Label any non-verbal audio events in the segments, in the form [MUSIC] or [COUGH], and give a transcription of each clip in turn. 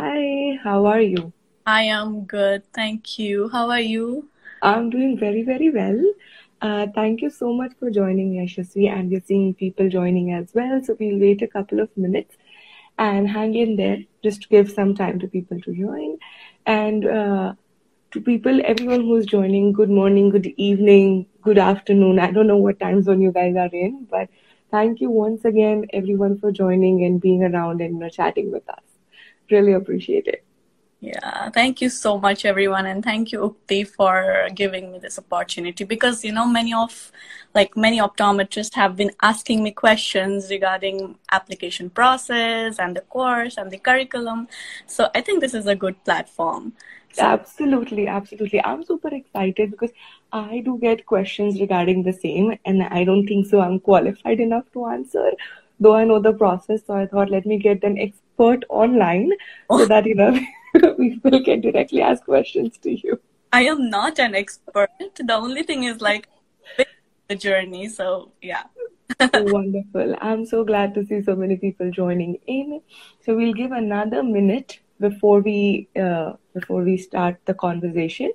Hi, how are you? I am good. Thank you. How are you? I'm doing very, very well. Uh, thank you so much for joining, Yashasvi, and we're seeing people joining as well. So we'll wait a couple of minutes and hang in there just to give some time to people to join. And uh, to people, everyone who's joining, good morning, good evening, good afternoon. I don't know what time zone you guys are in, but thank you once again, everyone, for joining and being around and you know, chatting with us. Really appreciate it. Yeah, thank you so much, everyone, and thank you, Ukti, for giving me this opportunity. Because you know, many of, like many optometrists, have been asking me questions regarding application process and the course and the curriculum. So I think this is a good platform. So, Absolutely, absolutely. I'm super excited because I do get questions regarding the same, and I don't think so I'm qualified enough to answer, though I know the process. So I thought, let me get an expert online so that, you know, [LAUGHS] people can directly ask questions to you. I am not an expert. The only thing is like the journey. So yeah. [LAUGHS] Wonderful. I'm so glad to see so many people joining in. So we'll give another minute before we uh, before we start the conversation,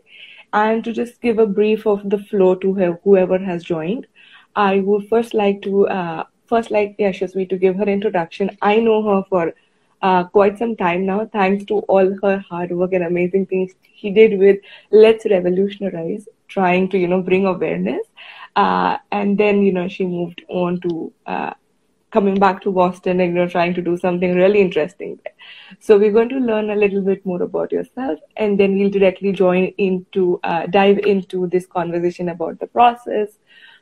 and to just give a brief of the flow to whoever has joined. I would first like to uh, first like Yashasvi to give her introduction. I know her for uh, quite some time now, thanks to all her hard work and amazing things she did with Let's Revolutionize, trying to you know bring awareness. Uh, and then you know she moved on to uh, coming back to Boston and you know trying to do something really interesting there. So we're going to learn a little bit more about yourself, and then we'll directly join into uh, dive into this conversation about the process,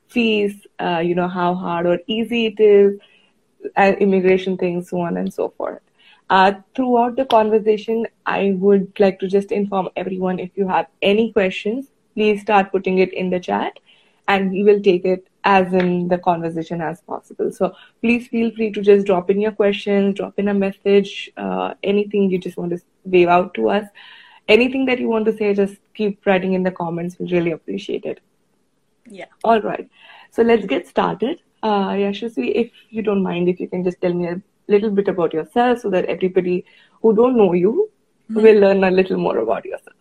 fees, uh, you know how hard or easy it is, immigration things, so on and so forth. Uh, throughout the conversation, I would like to just inform everyone if you have any questions, please start putting it in the chat and we will take it as in the conversation as possible. So please feel free to just drop in your questions, drop in a message, uh, anything you just want to wave out to us. Anything that you want to say, just keep writing in the comments. We really appreciate it. Yeah. All right. So let's get started. Uh, Yashasvi, if you don't mind, if you can just tell me a little bit about yourself so that everybody who don't know you will learn a little more about yourself.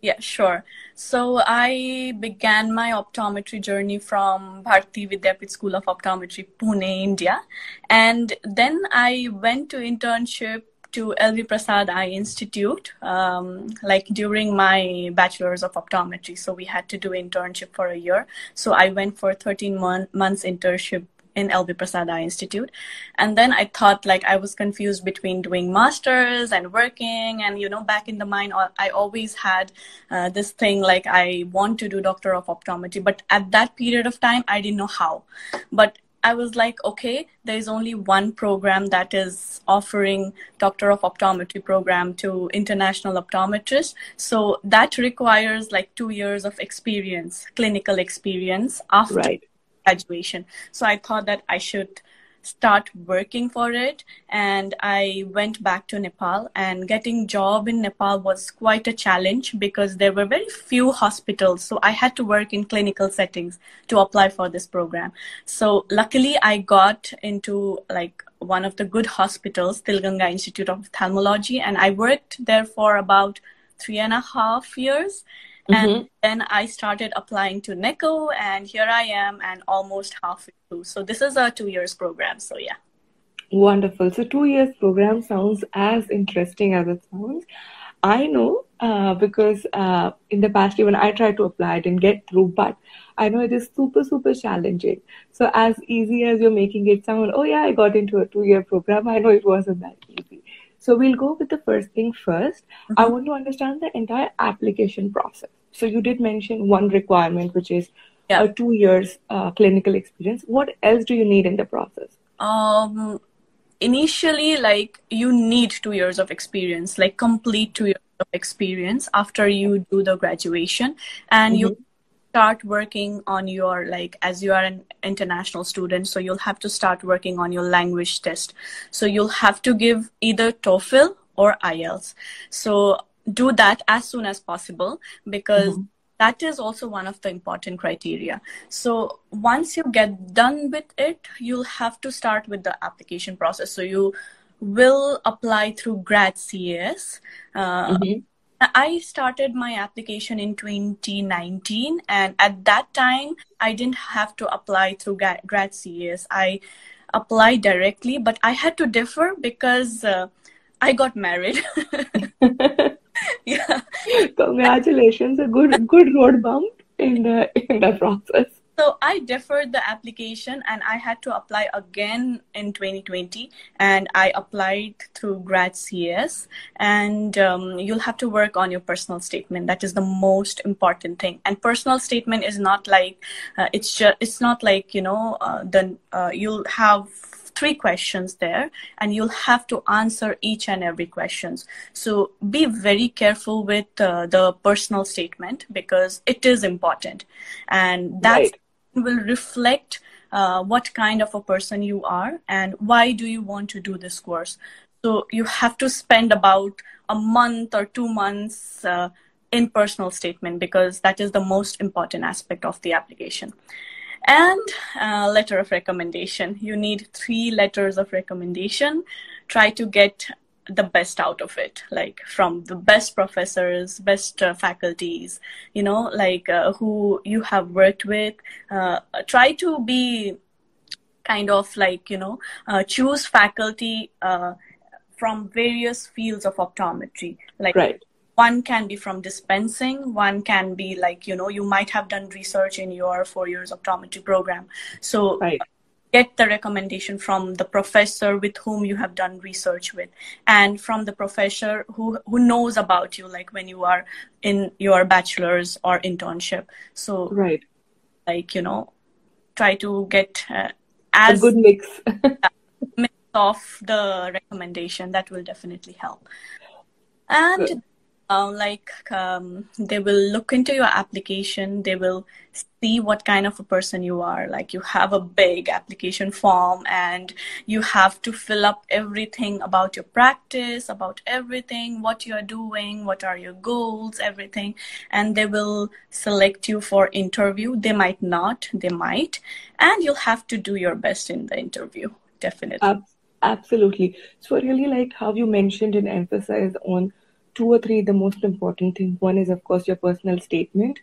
Yeah, sure. So I began my optometry journey from Bharati Vidyapeeth School of Optometry, Pune, India. And then I went to internship to LV Prasad Eye Institute, um, like during my bachelor's of optometry. So we had to do internship for a year. So I went for 13 mon- months internship in LV Prasad Eye Institute. And then I thought like I was confused between doing masters and working. And, you know, back in the mind, I always had uh, this thing like I want to do doctor of optometry. But at that period of time, I didn't know how. But I was like, okay, there is only one program that is offering Doctor of Optometry program to international optometrists. So that requires like two years of experience, clinical experience after Right. Graduation. So I thought that I should start working for it. And I went back to Nepal. And getting job in Nepal was quite a challenge because there were very few hospitals. So I had to work in clinical settings to apply for this program. So luckily I got into like one of the good hospitals Tilganga Institute of Ophthalmology and I worked there for about three and a half years and then I started applying to NECO, and here I am, and almost halfway through. So this is a two years program. So yeah, Wonderful. So two years program sounds as interesting as it sounds. I know uh, because uh, in the past even I tried to apply, I didn't get through, but I know it is super super challenging. So as easy as you're making it sound, oh yeah, I got into a two year program. I know it wasn't that easy. So we'll go with the first thing 1st I want to understand the entire application process. So you did mention one requirement, which is yeah. a two years uh, clinical experience. What else do you need in the process? Um, initially, like you need two years of experience, like complete two years of experience after you do the graduation, and you start working on your like as you are an international student so you'll have to start working on your language test so you'll have to give either TOEFL or IELTS so do that as soon as possible because that is also one of the important criteria so once you get done with it you'll have to start with the application process so you will apply through GradCAS uh, mm-hmm. I started my application in 2019, and at that time, I didn't have to apply through GradCAS. I applied directly, but I had to defer because uh, I got married. [LAUGHS] [LAUGHS] yeah. Congratulations, a good good road bump in the in the process. So I deferred the application and I had to apply again in 2020 and I applied through GradCAS and um, you'll have to work on your personal statement. That is the most important thing. And personal statement is not like, uh, it's just, it's not like, you know, uh, then uh, you'll have three questions there and you'll have to answer each and every questions. So be very careful with uh, the personal statement because it is important. And that right. will reflect uh, what kind of a person you are and why do you want to do this course. So you have to spend about a month or two months uh, in personal statement because that is the most important aspect of the application and uh, letter of recommendation. You need three letters of recommendation. Try to get the best out of it like from the best professors best uh, faculties you know like uh, who you have worked with. Uh, try to be kind of like you know uh, choose faculty uh, from various fields of optometry like right. One can be from dispensing one can be like you know you might have done research in your four years optometry program. So right. get the recommendation from the professor with whom you have done research with and from the professor who who knows about you like when you are in your bachelor's or internship. So right. like you know try to get uh, as a good mix. [LAUGHS] mix of the recommendation that will definitely help. And good uh, like um, they will look into your application they will see what kind of a person you are. Like you have a big application form and you have to fill up everything about your practice about everything what you are doing what are your goals everything. And they will select you for interview. They might not they might. And you'll have to do your best in the interview definitely. Absolutely. So really like how you mentioned and emphasized on two or three the most important things one is of course your personal statement.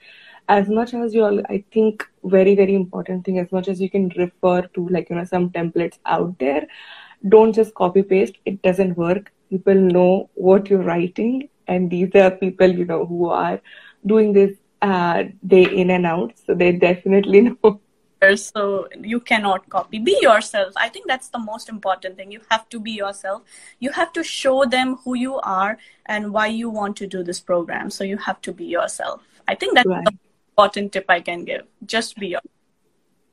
As much as you all i think very very important thing as much as you can refer to like you know some templates out there don't just copy paste. It doesn't work. People know what you're writing and these are people you know who are doing this uh, day in and out. So they definitely [LAUGHS] know so you cannot copy be yourself i think that's the most important thing you have to be yourself you have to show them who you are and why you want to do this program so you have to be yourself i think that's right. the important tip i can give just be yourself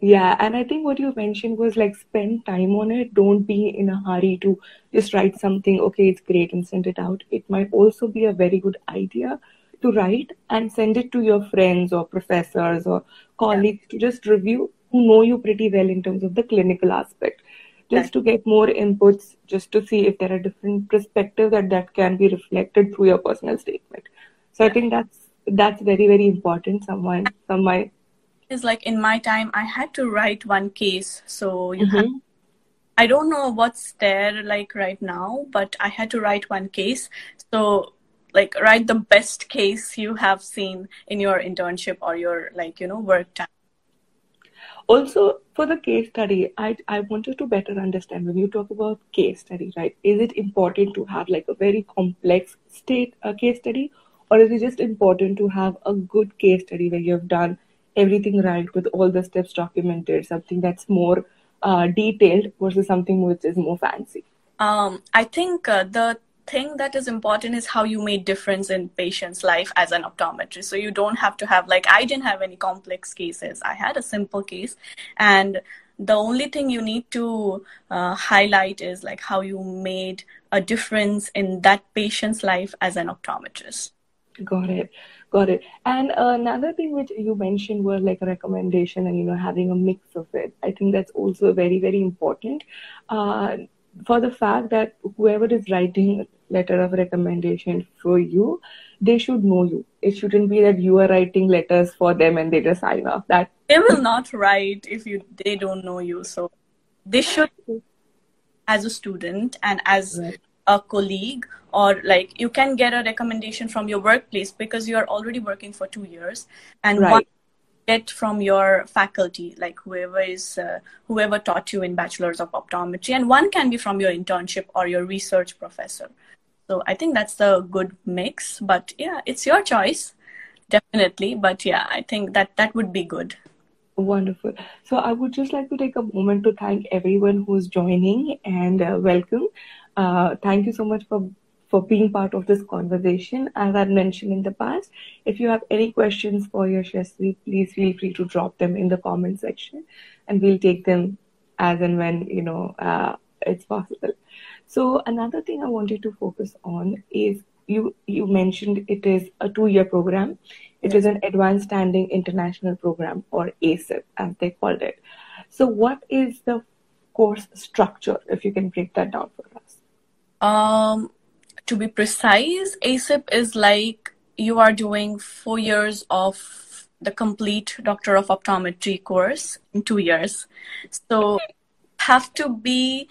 yeah, and I think what you mentioned was like spend time on it. Don't be in a hurry to just write something, okay, it's great, and send it out. It might also be a very good idea to write and send it to your friends or professors or colleagues yeah. to just review who know you pretty well in terms of the clinical aspect. Just to get more inputs just to see if there are different perspectives that that can be reflected through your personal statement. So i think that's that's very very important. Someone some my is like in my time i had to write one case. So you mm-hmm. have i don't know what's there like right now but i had to write one case. So like write the best case you have seen in your internship or your like you know work time also for the case study I, I wanted to better understand when you talk about case study right? Is it important to have like a very complex state uh, case study? Or is it just important to have a good case study where you've done everything right with all the steps documented something that's more uh, detailed versus something which is more fancy? Um, i think uh, the thing that is important is how you made difference in patient's life as an optometrist. So you don't have to have like i didn't have any complex cases. I had a simple case. And the only thing you need to uh, highlight is like how you made a difference in that patient's life as an optometrist. Got it. Got it. And another thing which you mentioned were like a recommendation and you know having a mix of it. I think that's also very very important. Uh, for the fact that whoever is writing letter of recommendation for you, they should know you. It shouldn't be that you are writing letters for them and they just sign off. That they will not write if you they don't know you. So they should as a student and as right. a colleague or like you can get a recommendation from your workplace because you are already working for two years and right. one get from your faculty like whoever is uh, whoever taught you in bachelor's of optometry and one can be from your internship or your research professor so i think that's the good mix but yeah it's your choice definitely but yeah i think that that would be good Wonderful. So I would just like to take a moment to thank everyone who's joining and uh, welcome. Uh, thank you so much for for being part of this conversation. As I mentioned in the past, if you have any questions for your Yashasvi, please feel free to drop them in the comment section, and we'll take them as and when you know uh, it's possible. So another thing I wanted to focus on is you you mentioned it is a two year program. It is an advanced standing international program or ASIP as they called it. So what is the course structure if you can break that down for us? Um to be precise, ASIP is like you are doing four years of the complete Doctor of Optometry course in two years. So have to be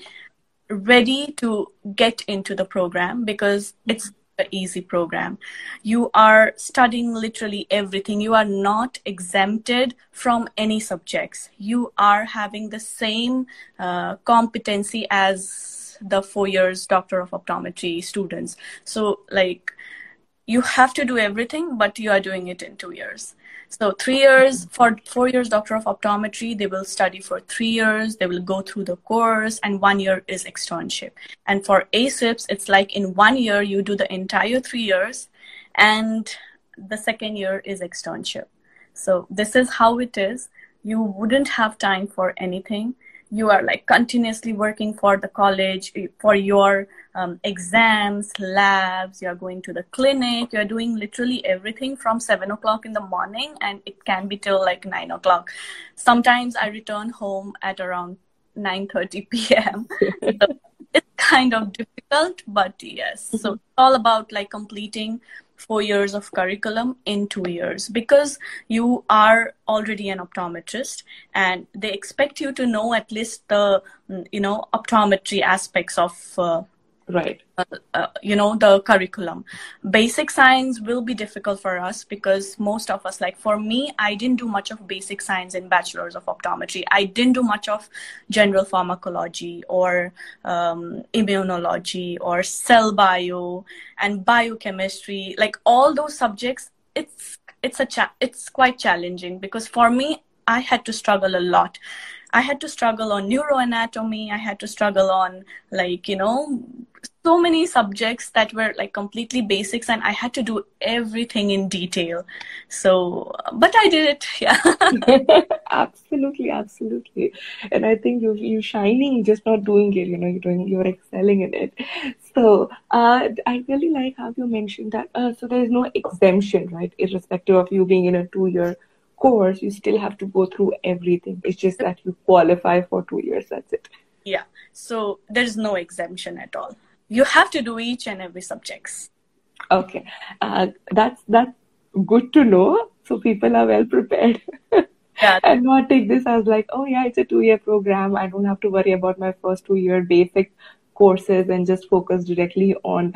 ready to get into the program because it's an easy program. You are studying literally everything. You are not exempted from any subjects. You are having the same uh, competency as the four years doctor of optometry students so like you have to do everything but you are doing it in two years so three years for four years doctor of optometry they will study for three years they will go through the course and one year is externship. And for asips it's like in one year you do the entire three years and the second year is externship. So this is how it is. You wouldn't have time for anything. You are like continuously working for the college for your um, exams labs you're going to the clinic you're doing literally everything from 7 o'clock in the morning and it can be till like 9 o'clock. Sometimes i return home at around 9.30 p.m so [LAUGHS] it's kind of difficult but yes. Mm-hmm. so it's all about like completing four years of curriculum in two years because you are already an optometrist and they expect you to know at least the you know optometry aspects of uh, right. Uh, uh, you know the curriculum. Basic science will be difficult for us because most of us like for me i didn't do much of basic science in bachelor's of optometry. I didn't do much of general pharmacology or um, immunology or cell bio and biochemistry. Like all those subjects it's it's a cha- it's quite challenging because for me i had to struggle a lot I had to struggle on neuroanatomy. I had to struggle on like, you know, so many subjects that were like completely basics and I had to do everything in detail. So, but I did it. [LAUGHS] Yeah. [LAUGHS] absolutely. Absolutely. And I think you, you're shining, just not doing it, you know, you're doing, you're excelling in it. So, uh, I really like how you mentioned that. Uh, so there is no exemption, right? Irrespective of you being in a two year course, you still have to go through everything. It's just that you qualify for two years. That's it. Yeah. So there's no exemption at all. You have to do each and every subjects. Okay. Uh, that's that's good to know. So people are well prepared. [LAUGHS] yeah. and not take this as like, oh yeah, it's a two year program. I don't have to worry about my first two year basic courses and just focus directly on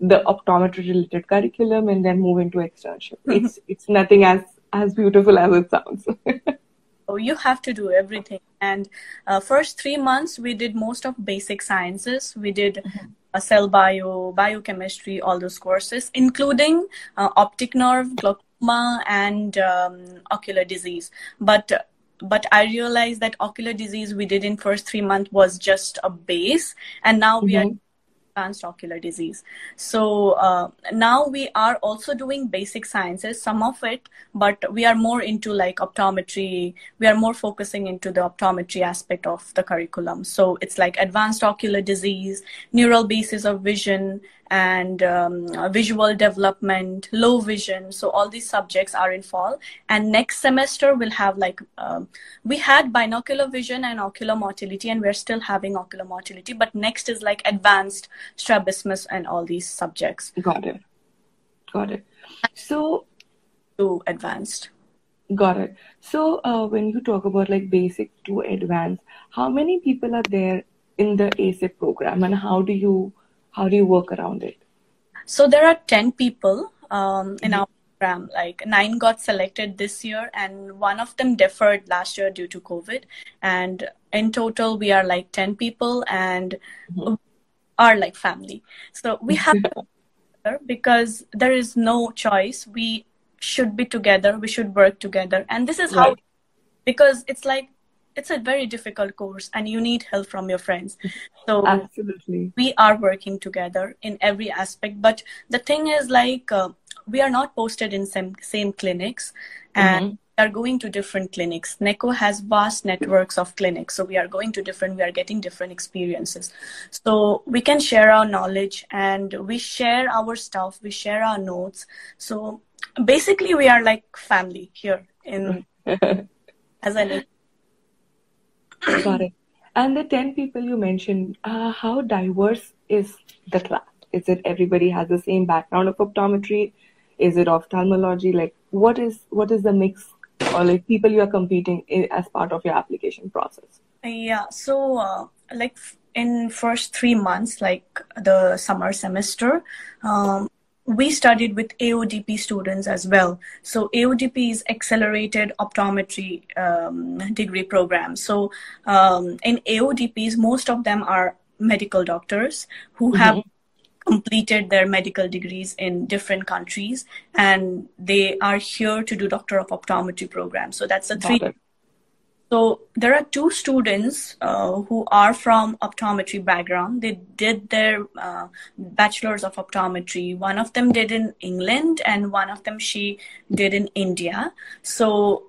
the optometry related curriculum and then move into externship. Mm-hmm. It's it's nothing as as beautiful as it sounds. [LAUGHS] oh, you have to do everything. And uh, first three months, we did most of basic sciences. We did mm-hmm. uh, cell bio, biochemistry, all those courses, including uh, optic nerve, glaucoma, and um, ocular disease. But but I realized that ocular disease we did in first three months was just a base, and now we mm-hmm. are advanced ocular disease. So uh, now we are also doing basic sciences, some of it, but we are more into like optometry. We are more focusing into the optometry aspect of the curriculum. So it's like advanced ocular disease, neural basis of vision, and um, visual development, low vision. So all these subjects are in fall. And next semester we'll have like um, we had binocular vision and ocular motility, and we're still having ocular motility. But next is like advanced strabismus and all these subjects. Got it. Got it. So to advanced. Got it. So uh, when you talk about like basic to advanced, how many people are there in the ASIP program, and how do you how do you work around it? So there are ten people um, in our program. Like nine got selected this year, and one of them deferred last year due to COVID. And in total, we are like ten people, and mm-hmm. are like family. So we have [LAUGHS] because there is no choice. We should be together. We should work together, and this is right. how. Because it's like it's a very difficult course and you need help from your friends. [LAUGHS] So absolutely. we are working together in every aspect but the thing is like uh, we are not posted in same same clinics and mm-hmm. we are going to different clinics. Neco has vast networks of clinics so we are going to different we are getting different experiences. So we can share our knowledge and we share our stuff we share our notes. So basically we are like family here in [LAUGHS] as an It. And the 10 people you mentioned, uh, how diverse is the class? Is it everybody has the same background of optometry? Is it ophthalmology? Like, what is what is the mix or like people you are competing in, as part of your application process? Yeah. So, uh, like in first three months, like the summer semester, um, we studied with AODP students as well. So AODP is Accelerated Optometry um, degree program. So um, in AODPs, most of them are medical doctors who mm-hmm. have completed their medical degrees in different countries and they are here to do doctor of optometry program so that's a three so there are two students uh, who are from optometry background. They did their uh, bachelor's of optometry. One of them did in England, and one of them she did in India. So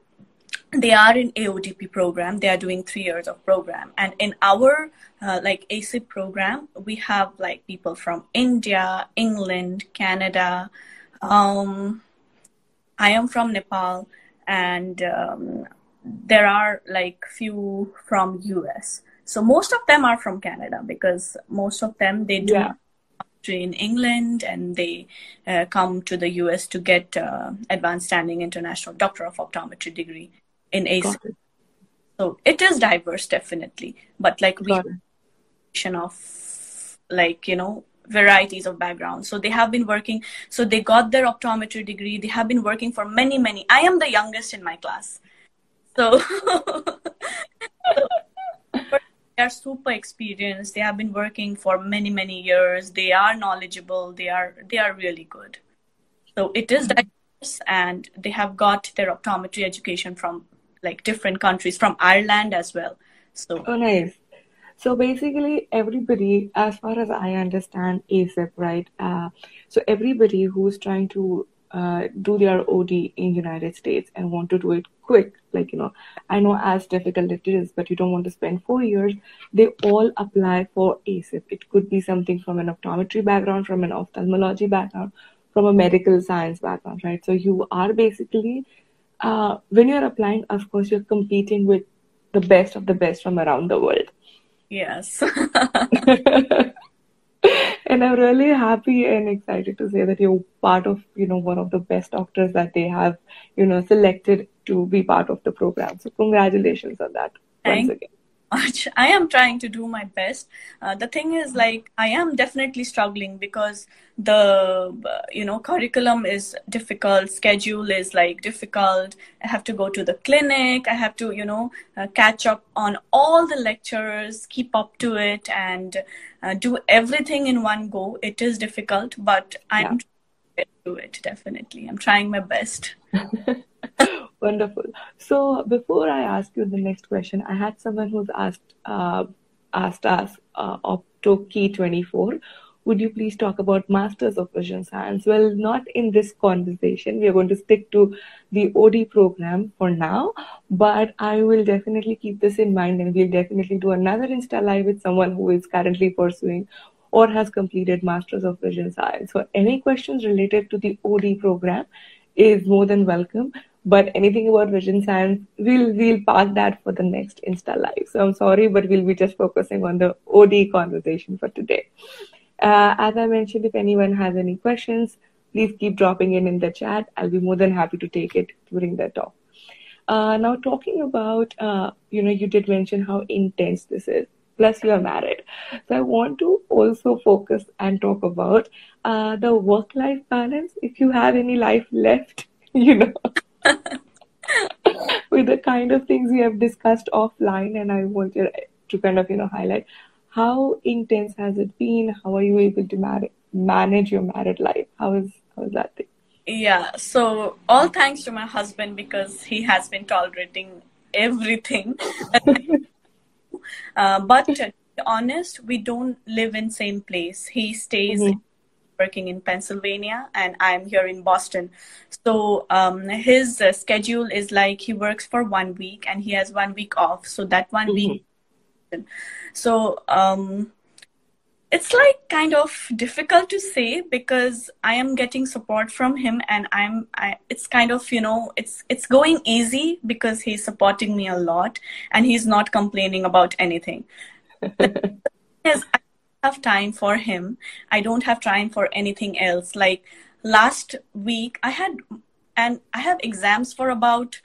they are in AODP program. They are doing three years of program, and in our uh, like ASIP program, we have like people from India, England, Canada. Um, I am from Nepal, and um, there are like few from US. So most of them are from Canada because most of them they do yeah. in England and they uh, come to the US to get uh, advanced standing international doctor of optometry degree in ASIP. So it is diverse definitely, but like we of like you know varieties of backgrounds. So they have been working. So they got their optometry degree. They have been working for many many. I am the youngest in my class. [LAUGHS] So, they are super experienced. They have been working for many many years. They are knowledgeable. They are they are really good. So it is diverse, and they have got their optometry education from like different countries, from Ireland as well. So oh nice. So basically, everybody, as far as I understand ASIP, right? Uh, so everybody who's trying to uh, do their OD in United States and want to do it quick, like you know, I know as difficult it is, but you don't want to spend four years. They all apply for ASIP. It could be something from an optometry background, from an ophthalmology background, from a medical science background, right? So you are basically, uh, when you're applying, of course, you're competing with the best of the best from around the world. Yes. [LAUGHS] [LAUGHS] [LAUGHS] and I'm really happy and excited to say that you're part of, you know, one of the best doctors that they have, you know, selected to be part of the program. So congratulations on that Thank once again much. [LAUGHS] I am trying to do my best. Uh, the thing is, like, I am definitely struggling because the uh, you know curriculum is difficult, schedule is like difficult. I have to go to the clinic. I have to you know uh, catch up on all the lectures, keep up to it, and uh, do everything in one go. It is difficult, but I'm yeah. do it definitely. I'm trying my best. [LAUGHS] Wonderful. So before I ask you the next question, I had someone who's asked uh, asked us uh, Opto Key 24. Would you please talk about Masters of Vision Science? Well, not in this conversation. We are going to stick to the OD program for now, but I will definitely keep this in mind and we'll definitely do another Insta Live with someone who is currently pursuing or has completed Masters of Vision Science. So any questions related to the OD program is more than welcome. But anything about vision science, we'll we'll park that for the next Insta live. So I'm sorry, but we'll be just focusing on the OD conversation for today. Uh, as I mentioned, if anyone has any questions, please keep dropping in in the chat. I'll be more than happy to take it during the talk. Uh, now, talking about, uh, you know, you did mention how intense this is. plus you're married. So I want to also focus and talk about uh, the work-life balance. If you have any life left, [LAUGHS] you know, with the kind of things we have discussed offline, and I wanted to kind of you know highlight how intense has it been? How are you able to mar- manage your married life? How is how is that thing? Yeah, so all thanks to my husband because he has been tolerating everything. [LAUGHS] uh, but to be honest, we don't live in same place. He stays Mm-hmm. Working in Pennsylvania, and I'm here in Boston. So um, his uh, schedule is like he works for one week and he has one week off. So that one week, so um, it's like kind of difficult to say because I am getting support from him and I'm I it's kind of you know it's it's going easy because he's supporting me a lot and he's not complaining about anything. [LAUGHS] Yes, I have time for him. I don't have time for anything else. Like last week I had and I have exams for about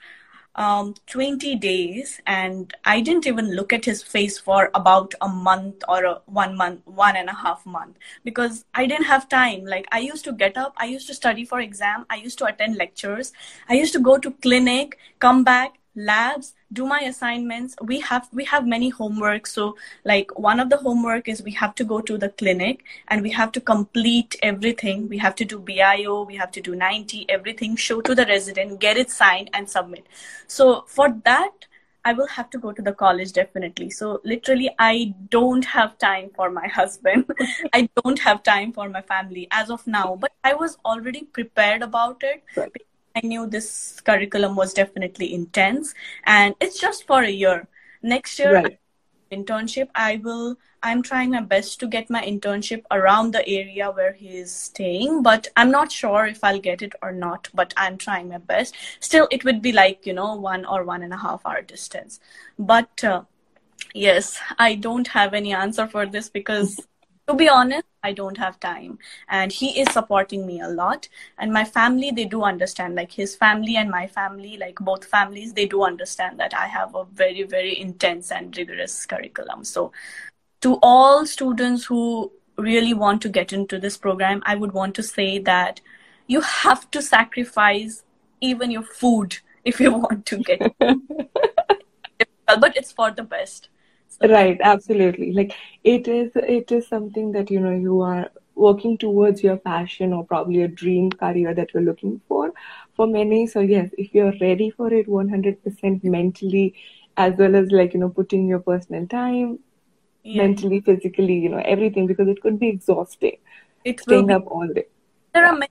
um, 20 days and i didn't even look at his face for about a month or a one month one and a half month because i didn't have time like i used to get up i used to study for exam i used to attend lectures i used to go to clinic come back labs do my assignments. We have we have many homework. So like one of the homework is we have to go to the clinic and we have to complete everything. We have to do bio we have to do 90 everything show to the resident get it signed and submit. So for that i will have to go to the college definitely. So literally i don't have time for my [LAUGHS] husband. I don't have time for my family as of now. But i was already prepared about it Right. I knew this curriculum was definitely intense and it's just for a year. Next year, Right. internship, I will, I'm trying my best to get my internship around the area where he is staying, but I'm not sure if I'll get it or not, but I'm trying my best. Still, it would be like, you know, one or one and a half hour distance. But uh, yes, I don't have any answer for this because to be honest i don't have time. And he is supporting me a lot. And my family they do understand. Like his family and my family like both families they do understand that i have a very very intense and rigorous curriculum. So to all students who really want to get into this program i would want to say that you have to sacrifice even your food if you [LAUGHS] want to get [LAUGHS] but it's for the best Right, absolutely. Like it is it is something that you know you are working towards your passion or probably a dream career that you're looking for for many. So yes, if you're ready for it 100% mentally as well as like you know putting your personal time, yeah, mentally, physically, you know, everything because it could be exhausting it will staying be up all day. there are many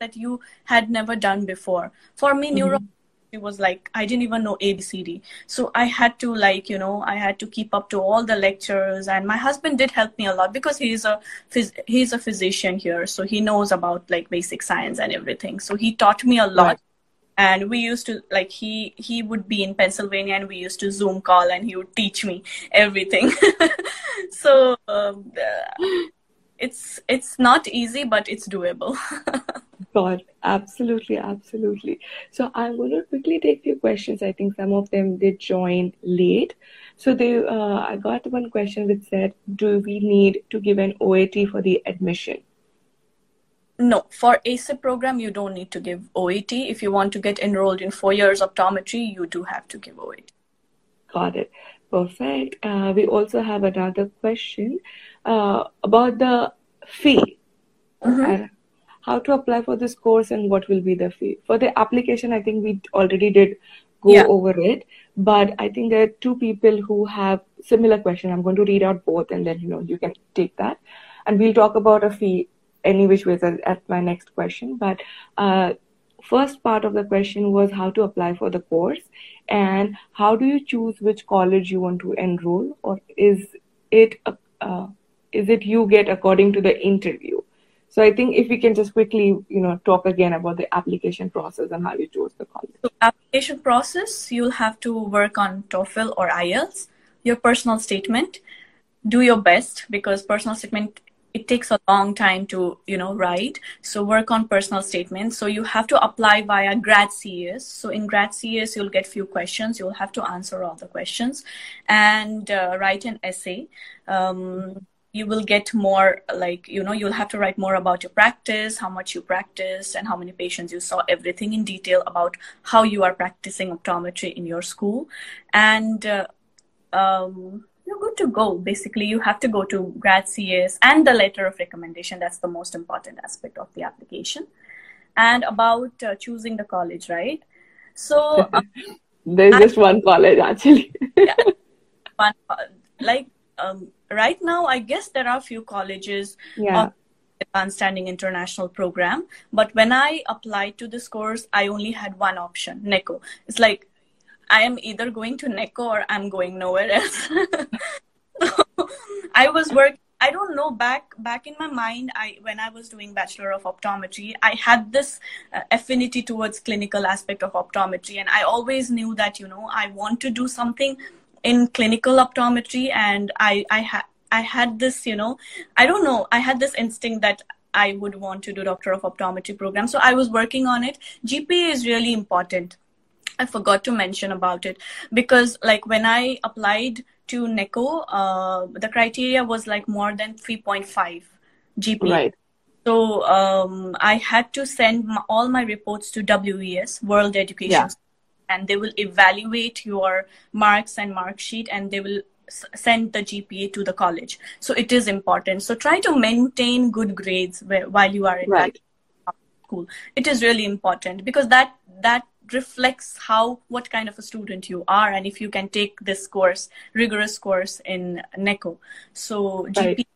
that you had never done before. For me, Mhm. neurology was like I didn't even know ABCD, so I had to like you know I had to keep up to all the lectures, and my husband did help me a lot because he's a phys- he's a physician here, so he knows about like basic science and everything. So he taught me a lot. Right. And we used to like he he would be in Pennsylvania, and we used to Zoom call, and he would teach me everything. [LAUGHS] so um, uh, it's it's not easy, but it's doable. [LAUGHS] God, absolutely, absolutely. So I'm going to quickly take few questions. I think some of them did join late. So they, uh, I got one question which said, "Do we need to give an OAT for the admission?" No, for ASIP program, you don't need to give OAT. If you want to get enrolled in four years optometry, you do have to give OAT. Got it. Perfect. Uh, we also have another question uh, about the fee. Mhm. How to apply for this course and what will be the fee? For the application, I think we already did go Yeah. over it, but I think there are two people who have similar question. I'm going to read out both and then you know you can take that. And we'll talk about a fee any which ways at, at my next question. But uh, first part of the question was how to apply for the course and how do you choose which college you want to enroll or is it a, uh, is it you get according to the interview so i think if we can just quickly you know talk again about the application process and how you chose the college. So application process, you'll have to work on TOEFL or IELTS, your personal statement, do your best because personal statement it takes a long time to you know write. So work on personal statements so you have to apply via GradCAS so in GradCAS you'll get few questions. You'll have to answer all the questions and uh, write an essay. Um, you will get more like you know you'll have to write more about your practice how much you practiced and how many patients you saw everything in detail about how you are practicing optometry in your school and uh, um, you're good to go. Basically, you have to go to GradCAS and the letter of recommendation. That's the most important aspect of the application. And about uh, choosing the college, right? So [LAUGHS] um, there's I, just one college actually. yeah, [LAUGHS] one like um, right now, I guess there are a few colleges. Yeah. Advanced Standing International Program, but when I applied to this course, I only had one option, NECO. It's like I am either going to NECO or I'm going nowhere else. [LAUGHS] I was working. I don't know back back in my mind. I when I was doing Bachelor of Optometry, I had this uh, affinity towards clinical aspect of optometry, and I always knew that you know I want to do something in clinical optometry, and I I had I had this you know I don't know I had this instinct that I would want to do Doctor of Optometry program. So I was working on it. GPA is really important I forgot to mention about it because like when I applied to NECO, uh, the criteria was like more than 3.5 GPA. Right. So um, I had to send my, all my reports to WES, World Education, yeah. And they will evaluate your marks and mark sheet, and they will send the GPA to the college. So it is important. So try to maintain good grades where, while you are in right. school. It is really important because that that reflects how what kind of a student you are and if you can take this course rigorous course in neco so right. gp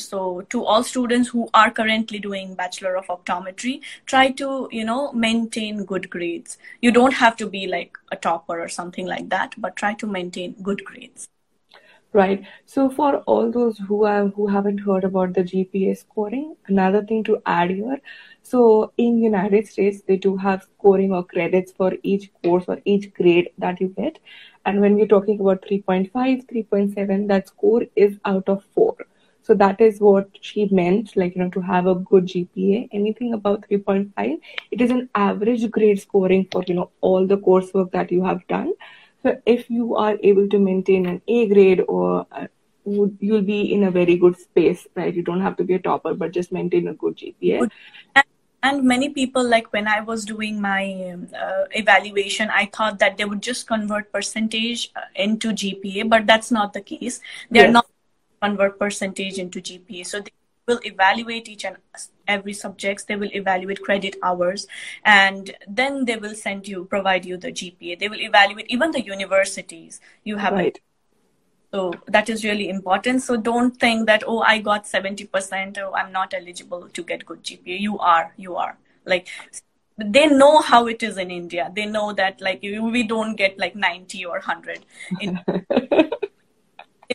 so to all students who are currently doing bachelor of optometry try to you know maintain good grades. You don't have to be like a topper or something like that but try to maintain good grades. Right. So for all those who have who haven't heard about the gpa scoring another thing to add here. So in United States, they do have scoring or credits for each course or each grade that you get. And when we're talking about 3.5, 3.7, that score is out of four. So that is what she meant, like, you know, to have a good GPA. Anything above 3.5, it is an average grade scoring for, you know, all the coursework that you have done. So if you are able to maintain an A grade or uh, you'll be in a very good space, right? You don't have to be a topper, but just maintain a good GPA and many people like when i was doing my uh, evaluation i thought that they would just convert percentage uh, into gpa but that's not the case they're yes. not convert percentage into gpa so they will evaluate each and every subjects they will evaluate credit hours and then they will send you provide you the gpa they will evaluate even the universities you have right. So that is really important. So don't think that, oh, I got 70%, oh, I'm not eligible to get good GPA. You are, you are. Like, they know how it is in India. They know that, like, we don't get like 90 or 100. In, [LAUGHS]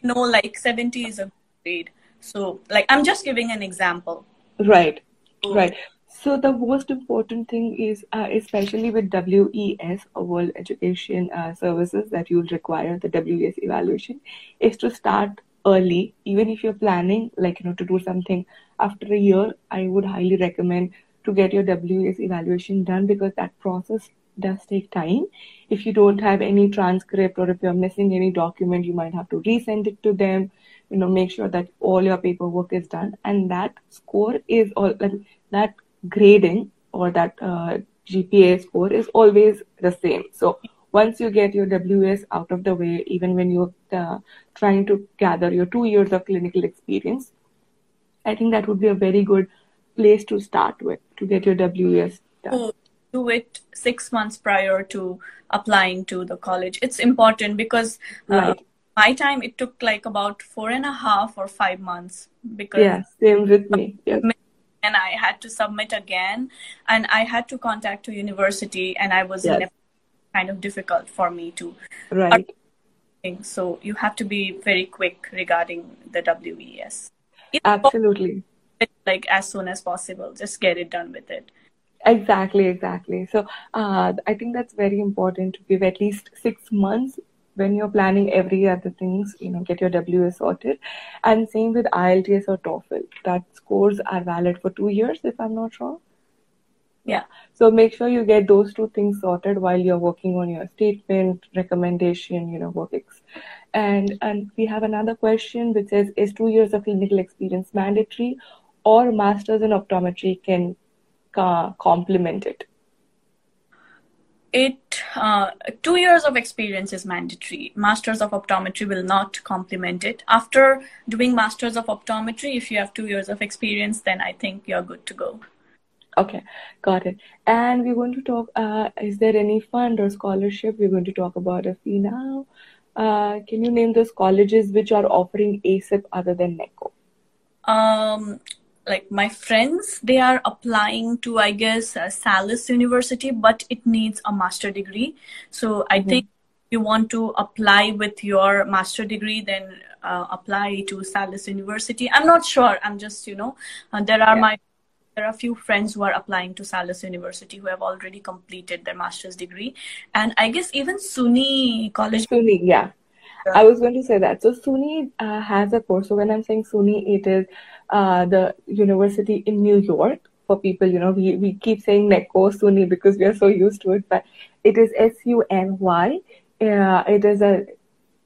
know like 70 is a grade. So, like, I'm just giving an example. Right. So, right. So the most important thing is, uh, especially with WES or World Education uh, Services, that you'll require the WES evaluation, is to start early. Even if you're planning, like you know, to do something after a year, I would highly recommend to get your WES evaluation done because that process does take time. If you don't have any transcript or if you're missing any document, you might have to resend it to them. You know, make sure that all your paperwork is done, and that score is all that grading or that uh, GPA score is always the same. So once you get your WES out of the way, even when you're uh, trying to gather your two years of clinical experience, I think that would be a very good place to start with to get your WES done. Do it six months prior to applying to the college. It's important because uh, right. my time it took like about four and a half or five months because yeah, same with me. And I had to submit again, and I had to contact a university, and I was yes. kind of difficult for me to. Right. So you have to be very quick regarding the WES. Absolutely. Like as soon as possible, just get it done with it. Exactly, exactly. So uh, I think that's very important to give at least six months when you're planning every other things, you know, get your WA sorted. And same with IELTS or TOEFL. That scores are valid for two years, if I'm not wrong. Yeah. So make sure you get those two things sorted while you're working on your statement, recommendation, you know, work ex- and and we have another question which says, is two years of clinical experience mandatory, or masters in optometry can uh, complement it? It uh, two years of experience is mandatory. Masters of optometry will not complement it. After doing masters of optometry, if you have two years of experience, then I think you're good to go. Okay, got it. And we're going to talk. Uh, is there any fund or scholarship? We're going to talk about a fee now. Uh, can you name those colleges which are offering ASIP other than NECO? Um, like my friends, they are applying to, I guess, uh, Salus University, but it needs a master degree. So I mm-hmm. think you want to apply with your master degree, then uh, apply to Salus University. I'm not sure. I'm just, you know, uh, there are yeah. my there are a few friends who are applying to Salus University who have already completed their master's degree. And I guess even SUNY College. SUNY, yeah. I was going to say that. So SUNY uh, has a course. So when I'm saying SUNY, it is uh, the university in New York. For people, you know, we, we keep saying NECO SUNY because we are so used to it, but it is S U N Y. Uh, it is a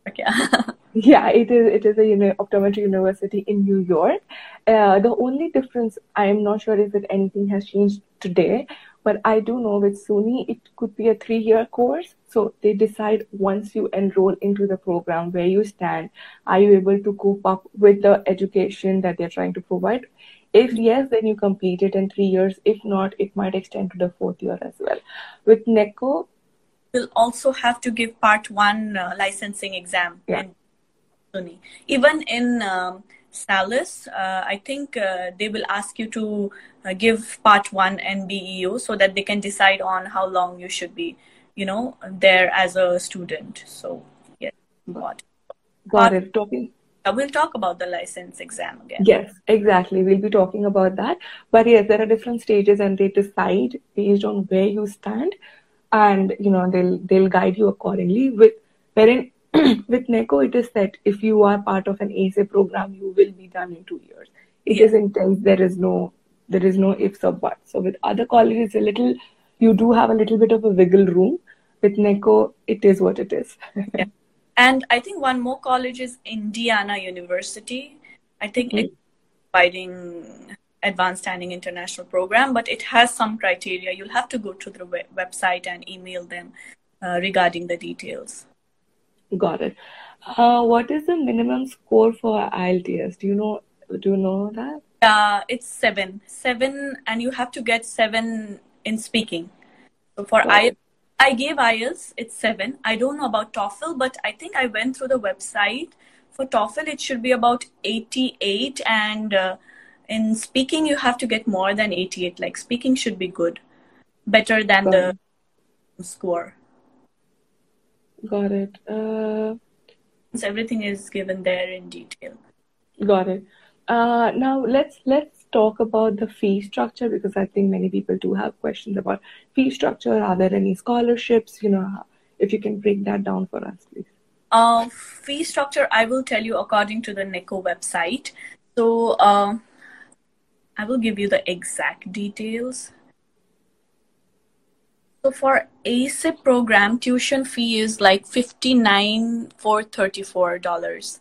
okay. [LAUGHS] yeah, it is. It is a uni- optometry university in New York. Uh, the only difference, I am not sure if it, anything has changed today, but I do know with SUNY, it could be a three-year course. So they decide once you enroll into the program where you stand, are you able to cope up with the education that they're trying to provide? If yes, then you complete it in three years. If not, it might extend to the fourth year as well. With NECO, will also have to give part one uh, licensing exam yeah. in SUNY. Even in um, Salus, uh, I think uh, they will ask you to uh, give part one NBEO so that they can decide on how long you should be, you know, there as a student. So, yes, got, got it. Talking. Uh, we'll talk about the license exam again. Yes, exactly. We'll be talking about that. But yes, there are different stages, and they decide based on where you stand, and you know they'll they'll guide you accordingly. With wherein [CLEARS THROAT] with NECO, it is that if you are part of an ASA program, you will be done in two years. It yeah. is intense. There is no there is no ifs or buts. So with other colleges, a little you do have a little bit of a wiggle room. With NECO, it is what it is. [LAUGHS] yeah. And I think one more college is Indiana University. I think mm-hmm. it's providing advanced standing international program, but it has some criteria. You'll have to go to the website and email them uh, regarding the details. Got it. Uh, what is the minimum score for IELTS? Do you know? Do you know that? Uh, it's seven, seven, and you have to get seven in speaking. So for I, I gave IELTS, it's seven. I don't know about TOEFL, but I think I went through the website. For TOEFL, it should be about 88, and uh, in speaking, you have to get more than 88. Like speaking should be good, better than the score. Got it. Uh, so everything is given there in detail. Got it. Uh, now let's let's talk about the fee structure because I think many people do have questions about fee structure. Are there any scholarships? You know, if you can break that down for us, please. Uh, fee structure, I will tell you according to the NECO website. So uh, I will give you the exact details. So for ASIP program, tuition fee is like fifty nine for thirty four dollars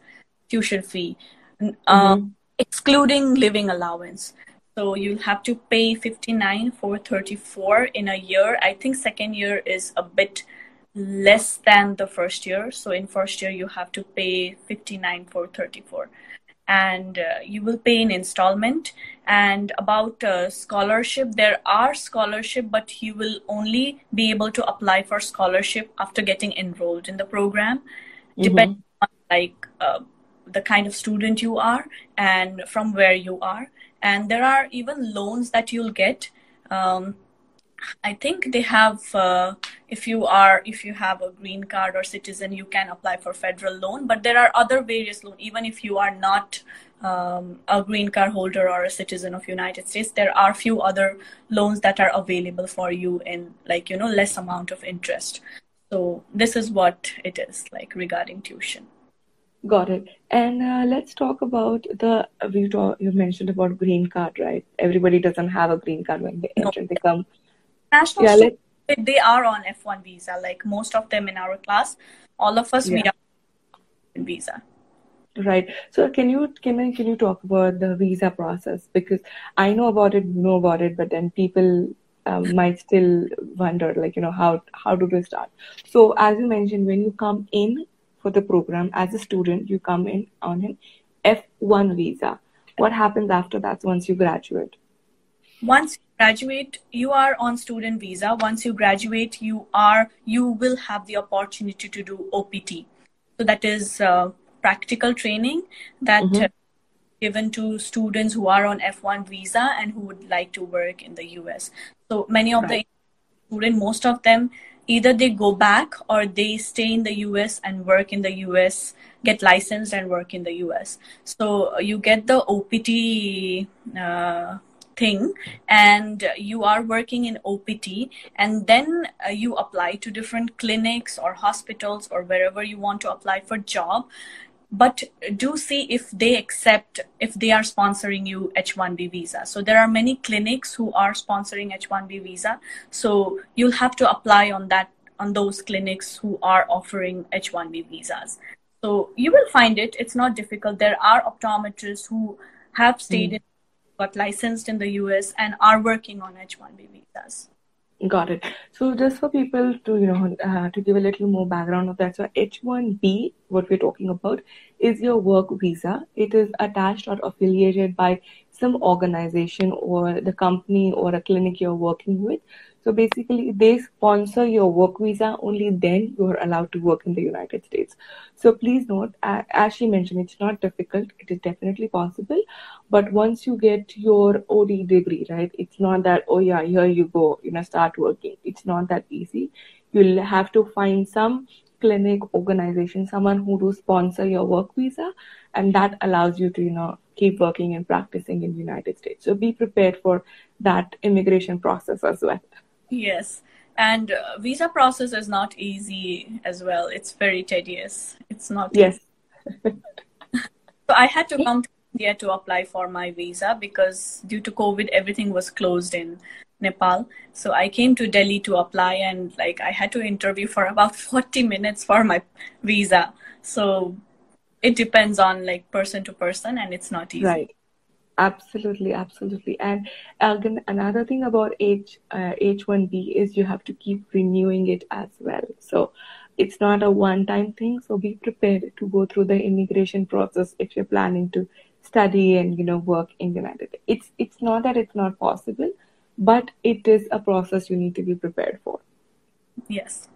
tuition fee, um, mm-hmm. excluding living allowance. So you'll have to pay fifty nine for thirty four in a year. I think second year is a bit less than the first year. So in first year you have to pay fifty nine for thirty four and uh, you will pay in installment. And about uh, scholarship there are scholarship but you will only be able to apply for scholarship after getting enrolled in the program. Mm-hmm. depending on like uh, the kind of student you are and from where you are. And there are even loans that you'll get. Um, I think they have. Uh, if you are, if you have a green card or citizen, you can apply for federal loan. But there are other various loans. Even if you are not um, a green card holder or a citizen of United States, there are few other loans that are available for you in like you know less amount of interest. So this is what it is like regarding tuition. Got it. And uh, let's talk about the we talk, you mentioned about green card, right? Everybody doesn't have a green card when they enter. They come. National yeah, students, they are on F1 visa. Like most of them in our class, all of us yeah. we are visa. Right. So can you can I can you talk about the visa process because I know about it, know about it, but then people um, might still wonder like you know how how do they start. So as you mentioned, when you come in for the program as a student you come in on an f1 visa what happens after that once you graduate once graduate you are on student visa once you graduate you are you will have the opportunity to do opt so that is uh, practical training that mm-hmm. uh, given to students who are on f1 visa and who would like to work in the us so many of right. the students most of them either they go back or they stay in the US and work in the US, get licensed and work in the US. So uh, you get the OPT uh, thing and you are working in OPT and then uh, you apply to different clinics or hospitals or wherever you want to apply for job. But do see if they accept if they are sponsoring you h1b visa. So there are many clinics who are sponsoring h1b visa. So you'll have to apply on that on those clinics who are offering h1b visas. So you will find it. It's not difficult. There are optometrists who have stayed mm. in got licensed in the us and are working on h1b visas Got it. So just for people to you know uh, to give a little more background of that, so H1B, what we're talking about, is your work visa. It is attached or affiliated by some organization or the company or a clinic you're working with. So basically, they sponsor your work visa. Only then you are allowed to work in the United States. So please note, as she mentioned, it's not difficult. It is definitely possible. But once you get your OD degree, right, it's not that, oh yeah, here you go, you know, start working. It's not that easy. You'll have to find some clinic organization, someone who will sponsor your work visa, and that allows you to, you know, keep working and practicing in the United States. So be prepared for that immigration process as well. Yes. And uh, visa process is not easy as well. It's very tedious. It's not. Yes. [LAUGHS] so I had to come to India to apply for my visa because due to COVID, everything was closed in Nepal. So I came to Delhi to apply and like I had to interview for about [LAUGHS] 40 minutes for my visa. So it depends on like person to person and it's not easy. Right. Absolutely, absolutely. And again, another thing about H uh, H1B is you have to keep renewing it as well. So it's not a one-time thing. So be prepared to go through the immigration process if you're planning to study and you know work in the United. States. It's it's not that it's not possible, but it is a process you need to be prepared for. Yes.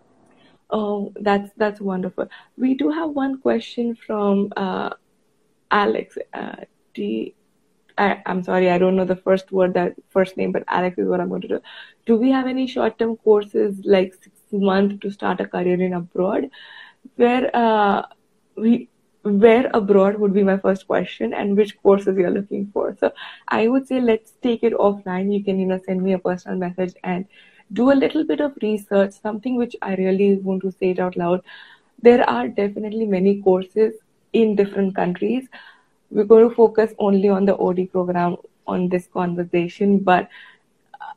Oh, that's that's wonderful. We do have one question from uh, Alex. Uh, D I, am sorry, I don't know the first word that first name, but Alex is what I'm going to do. Do we have any short term courses like six months to start a career in abroad? Where uh, we where abroad would be my first question and which courses you're looking for. So I would say let's take it offline. You can, you know, send me a personal message and do a little bit of research, something which I really want to say it out loud. There are definitely many courses in different countries we're going to focus only on the OD program on this conversation, but uh,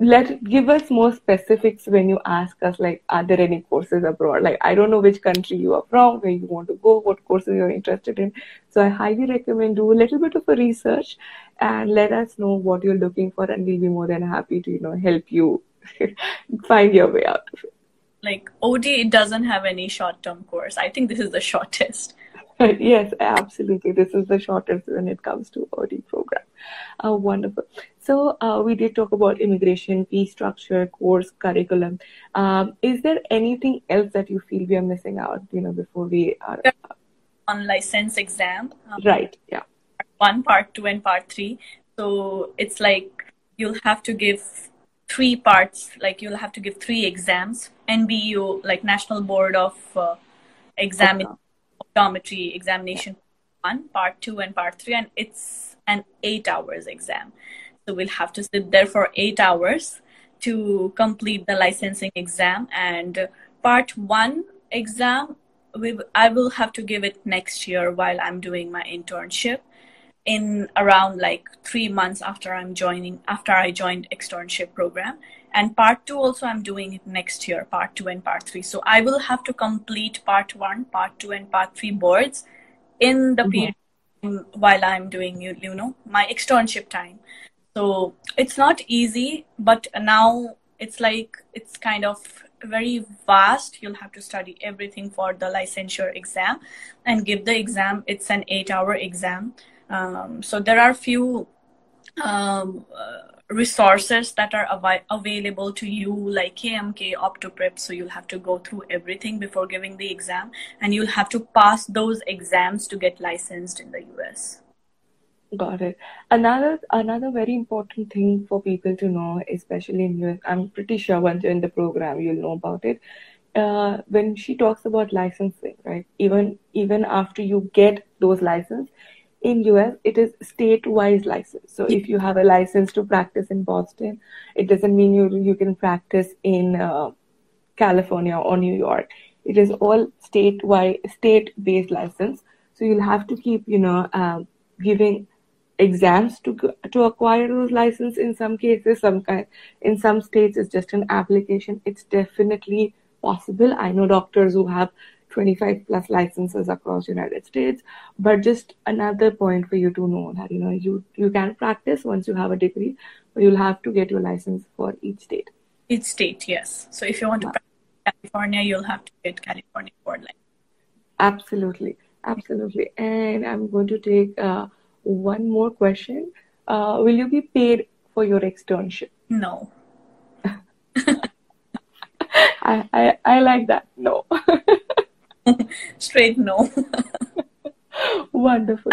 let give us more specifics when you ask us like are there any courses abroad? Like i don't know which country you are from where you want to go what courses you're interested in. So i highly recommend do a little bit of a research and let us know what you're looking for and we'll be more than happy to you know help you [LAUGHS] find your way out of it. Like od it doesn't have any short term course. I think this is the shortest [LAUGHS] yes, absolutely. This is the shortest when it comes to OD program. Uh, wonderful. So uh, we did talk about immigration, fee structure, course, curriculum. Um, is there anything else that you feel we are missing out? You know, before we are on license exam. Um, right. Yeah. One, part two, and part three. So it's like you'll have to give three parts. Like you'll have to give three exams. NBU, like National Board of uh, Examination. Okay optometry examination one, part two, and part three, and it's an eight hours exam. So we'll have to sit there for eight hours to complete the licensing exam. And part one exam, we, I will have to give it next year while I'm doing my internship in around like three months after I'm joining, after I joined externship program. And part two also I'm doing it next year, part two and part three. So I will have to complete part one, part two, and part three boards in the Mhm. period while I'm doing you, you know my externship time. So it's not easy, but now it's like it's kind of very vast. You'll have to study everything for the licensure exam and give the exam. It's an eight-hour exam. Um, so there are few um, uh, resources that are avi- available to you, like KMK, OptoPrep. So you'll have to go through everything before giving the exam, and you'll have to pass those exams to get licensed in the US. Got it. Another another very important thing for people to know, especially in US, I'm pretty sure once you're in the program, you'll know about it. Uh, when she talks about licensing, right? Even even after you get those license, in US, it is state-wise license. So if you have a license to practice in Boston, it doesn't mean you you can practice in uh, California or New York. It is all state-wide, state-based license. So you'll have to keep, you know, uh, giving exams to to acquire those license. In some cases, some kind, in some states, it's just an application. It's definitely possible. I know doctors who have 25 plus licenses across United States, but just another point for you to know that you know you you can practice once you have a degree, but you'll have to get your license for each state. Each state, yes. So if you want to practice in California, you'll have to get California board license. Absolutely, absolutely. And I'm going to take uh, one more question. Uh, will you be paid for your externship? No. [LAUGHS] I, I, I like that. No. [LAUGHS] [LAUGHS] Straight no. [LAUGHS] Wonderful.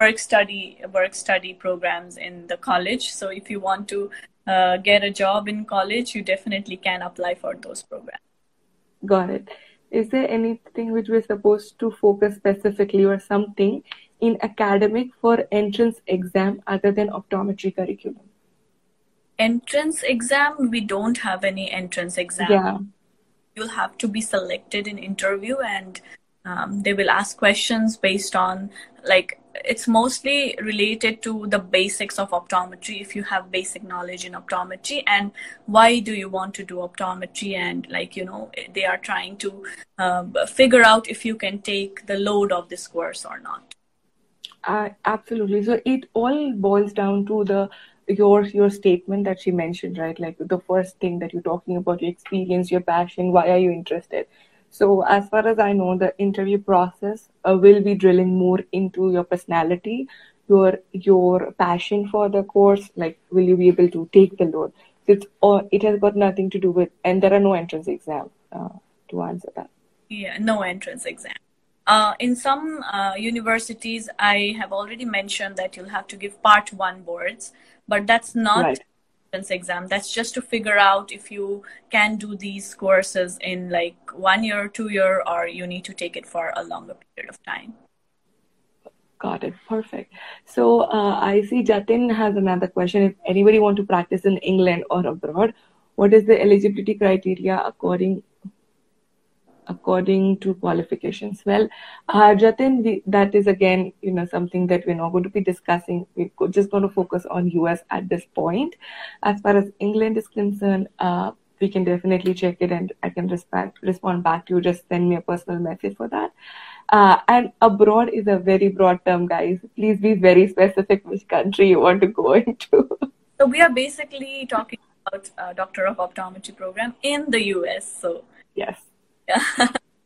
work study work study programs in the college. So if you want to uh, get a job in college, you definitely can apply for those programs. Got it. Is there anything which we're supposed to focus specifically or something in academic for entrance exam other than optometry curriculum? Entrance exam, we don't have any entrance exam. Yeah. You'll have to be selected in interview and um, they will ask questions based on like it's mostly related to the basics of optometry if you have basic knowledge in optometry and why do you want to do optometry and like you know they are trying to uh, figure out if you can take the load of this course or not Uh, absolutely. So it all boils down to the your your statement that she mentioned, right? Like the first thing that you're talking about, your experience, your passion, why are you interested? So as far as I know, the interview process uh, will be drilling more into your personality, your your passion for the course. Like, will you be able to take the load? It's or it has got nothing to do with, and there are no entrance exam uh, to answer that. Yeah, no entrance exam. Uh, in some uh, universities, I have already mentioned that you'll have to give part one boards, but that's not Right. entrance exam. That's just to figure out if you can do these courses in like one year, two year, or you need to take it for a longer period of time. Got it. Perfect. So uh, I see Jatin has another question. If anybody want to practice in England or abroad, what is the eligibility criteria according according to qualifications? Well, uh, Jatin, we, that is again, you know, something that we're not going to be discussing. We're just going to focus on US at this point. As far as England is concerned, uh, we can definitely check it, and I can respect, respond back to you. Just send me a personal message for that. Uh, and abroad is a very broad term, guys. Please be very specific which country you want to go into. So we are basically talking about uh, Doctor of Optometry program in the US. So yes.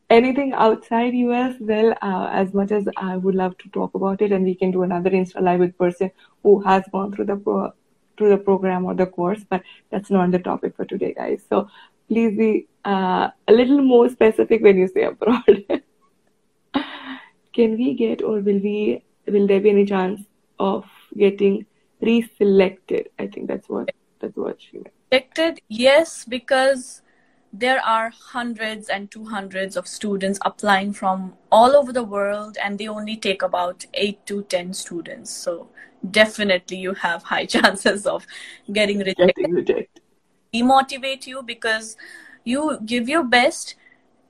Anything outside US, well, uh, as much as I would love to talk about it, and we can do another Insta Live with person who has gone through the pro- through the program or the course, but that's not the topic for today, guys. So please be uh, a little more specific when you say abroad. [LAUGHS] Can we get, or will we? Will there be any chance of getting pre-selected? I think that's what that's what she meant. Selected, yes, because there are hundreds and two hundreds of students applying from all over the world, and they only take about eight to ten students. So definitely, you have high [LAUGHS] chances of getting rejected. Getting rejected. Demotivate you because you give your best,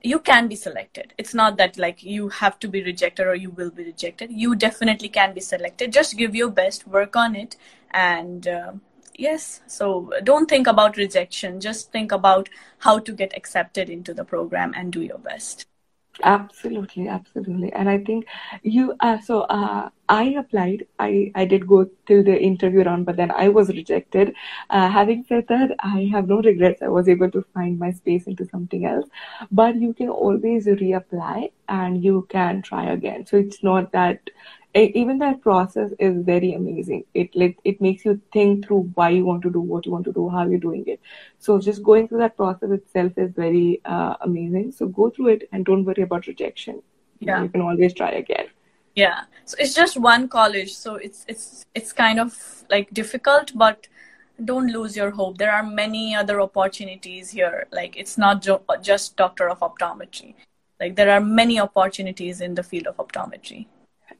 you can be selected it's not that like you have to be rejected or you will be rejected you definitely can be selected just give your best work on it and uh, yes so don't think about rejection just think about how to get accepted into the program and do your best Absolutely, absolutely. And I think you, uh, so uh, I applied, I, I did go till the interview round, but then I was rejected. Uh, having said that, I have no regrets. I was able to find my space into something else. But you can always reapply and you can try again. So it's not that even that process is very amazing. It like it makes you think through why you want to do what you want to do, how you're doing it. So just going through that process itself is very uh, amazing. So go through it and don't worry about rejection. Yeah, you can always try again. Yeah, so it's just one college, so it's it's it's kind of like difficult, but don't lose your hope. There are many other opportunities here. Like it's not jo- just doctor of optometry. Like there are many opportunities in the field of optometry.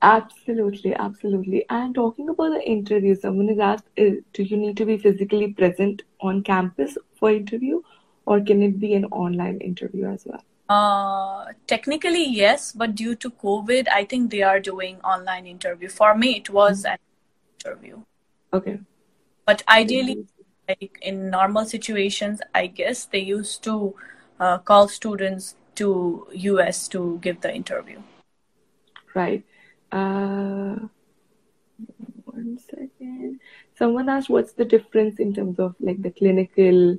Absolutely, absolutely. And talking about the interview, someone has asked, do you need to be physically present on campus for interview, or can it be an online interview as well? Uh, technically, yes, but due to COVID, I think they are doing online interview. For me, it was mm-hmm. an interview. Okay. But ideally, like in normal situations, I guess they used to uh, call students to US to give the interview. Right. Uh, one second. Someone asked, what's the difference in terms of like the clinical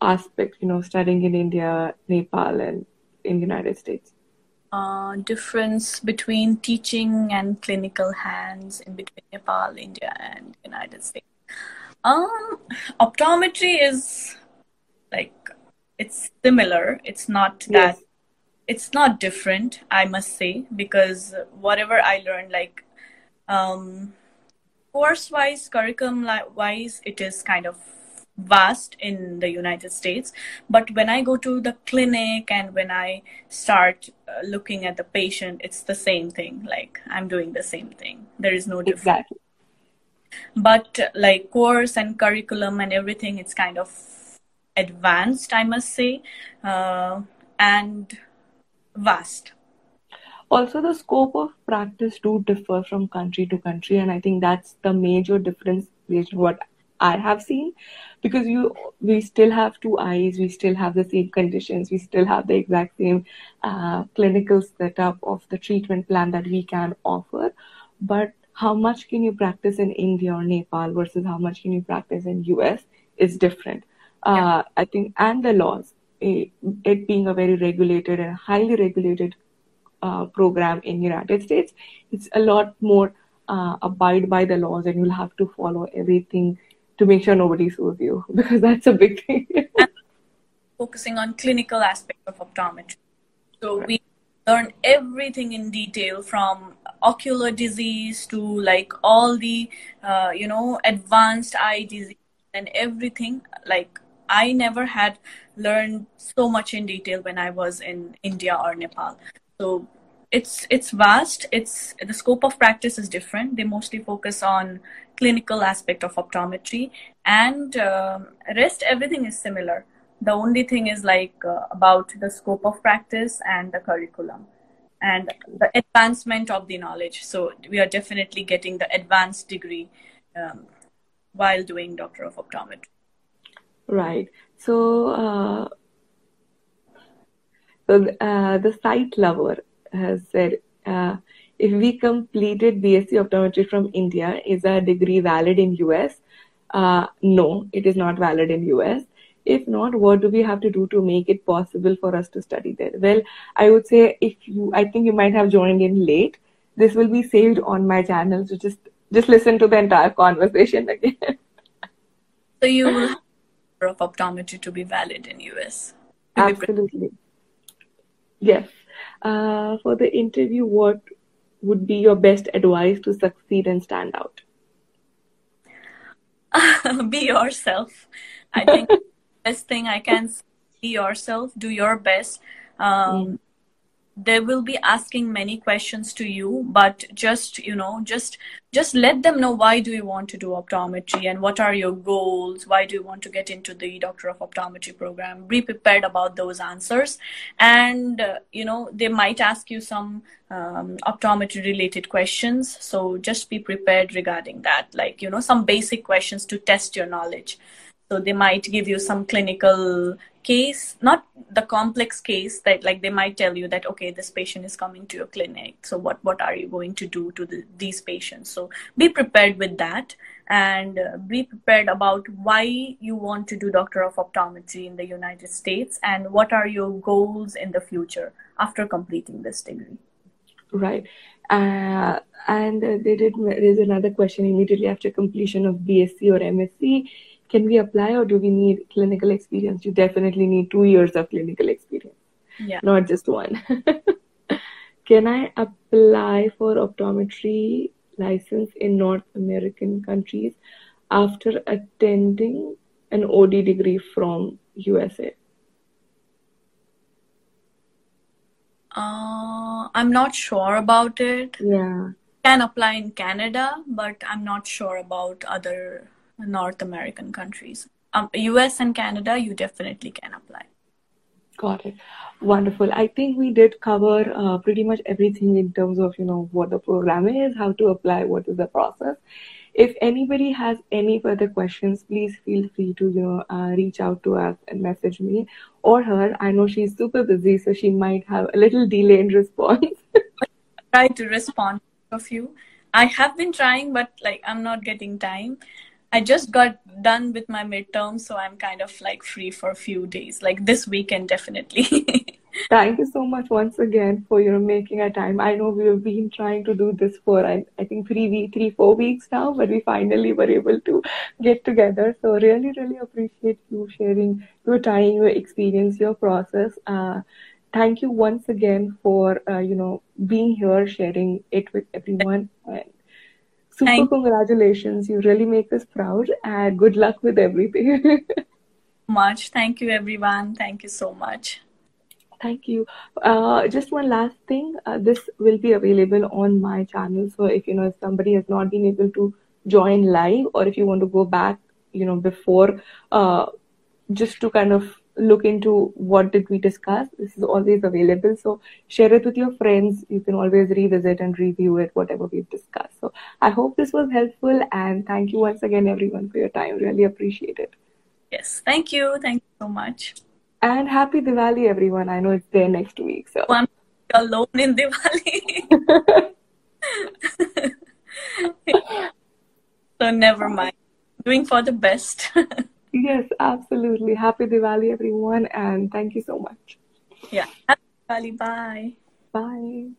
aspect, you know, studying in India, Nepal, and in the United States? Uh, difference between teaching and clinical hands in between Nepal, India, and United States. Um, optometry is like it's similar. It's not that yes it's not different i must say because whatever i learned like um, course wise curriculum wise it is kind of vast in the united states. But when i go to the clinic and when i start uh, looking at the patient it's the same thing. Like i'm doing the same thing. There is no difference. Exactly. but like course and curriculum and everything it's kind of advanced i must say. Uh, and vast. Also the scope of practice do differ from country to country and i think that's the major difference based on what i have seen because you we still have two eyes we still have the same conditions we still have the exact same uh, clinical setup of the treatment plan that we can offer. But how much can you practice in india or nepal versus how much can you practice in us is different. Uh, yeah. i think and the laws it being a very regulated and highly regulated uh, program in United States, it's a lot more uh, abide by the laws, and you'll have to follow everything to make sure nobody sues you [LAUGHS] because that's a big thing. [LAUGHS] Focusing on clinical aspects of optometry, so right. we learn everything in detail from ocular disease to like all the uh, you know advanced eye disease and everything like I never had learned so much in detail when I was in India or Nepal. So it's it's vast. It's the scope of practice is different. They mostly focus on clinical aspect of optometry, and uh, rest everything is similar. The only thing is like uh, about the scope of practice and the curriculum and the advancement of the knowledge. So we are definitely getting the advanced degree um, while doing Doctor of Optometry. Right. So, uh, so uh, the site lover has said, uh, if we completed BSc optometry from India, is our degree valid in US? Uh, no, it is not valid in US. If not, what do we have to do to make it possible for us to study there? Well, I would say if you, I think you might have joined in late. This will be saved on my channel, so just just listen to the entire conversation again. so you of optometry to be valid in US. Absolutely. Yes. Uh, for the interview, what would be your best advice to succeed and stand out? [LAUGHS] be yourself. I think [LAUGHS] best thing I can say, be yourself, do your best. Um, mm. They will be asking many questions to you but just you know just just let them know why do you want to do optometry and what are your goals? Why do you want to get into the doctor of optometry program? Be prepared about those answers. And uh, you know they might ask you some um, optometry related questions. So just be prepared regarding that. Like you know some basic questions to test your knowledge. So they might give you some clinical case not the complex case that like they might tell you that okay this patient is coming to your clinic so what what are you going to do to the, these patients? So be prepared with that and uh, be prepared about why you want to do doctor of optometry in the united states and what are your goals in the future after completing this degree. Right. Uh, and they did another question immediately after completion of bsc or msc can we apply or do we need clinical experience? You definitely need two years of clinical experience, yeah. not just one. [LAUGHS] can I apply for optometry license in North American countries after attending an OD degree from USA? Uh, I'm not sure about it. Yeah. Can apply in Canada, but I'm not sure about other North American countries. Um, US and Canada, you definitely can apply. Got it. Wonderful. I think we did cover uh, pretty much everything in terms of you know what the program is, how to apply, what is the process. If anybody has any further questions, please feel free to you know uh, reach out to us and message me or her. I know she's super busy, so she might have a little delay in response. [LAUGHS] Try to respond to a few. I have been trying, but like I'm not getting time. I just got done with my midterm, so I'm kind of like free for a few days, like this weekend, definitely. [LAUGHS] Thank you so much once again for you know making a time. I know we've been trying to do this for I, I think three week, three four weeks now, but we finally were able to get together. So really, really appreciate you sharing your time, your experience, your process. Uh, thank you once again for uh, you know being here, sharing it with everyone. And super Thank congratulations. You really make us proud and good luck with everything. [LAUGHS] much. Thank you, everyone. Thank you so much. Thank you. Uh, just one last thing. Uh, this will be available on my channel. So if you know if somebody has not been able to join live, or if you want to go back, you know, before, uh, just to kind of look into what did we discuss. This is always available. So share it with your friends. You can always revisit and review it whatever we've discussed. So i hope this was helpful and thank you once again everyone for your time. Really appreciate it. Yes thank you. Thank you so much. And happy diwali everyone. I know it's there next week so. I'm alone in diwali. [LAUGHS] [LAUGHS] So never mind. Doing for the best [LAUGHS] Yes, absolutely. Happy Diwali, everyone, and thank you so much. Yeah. Happy Diwali. Bye. Bye.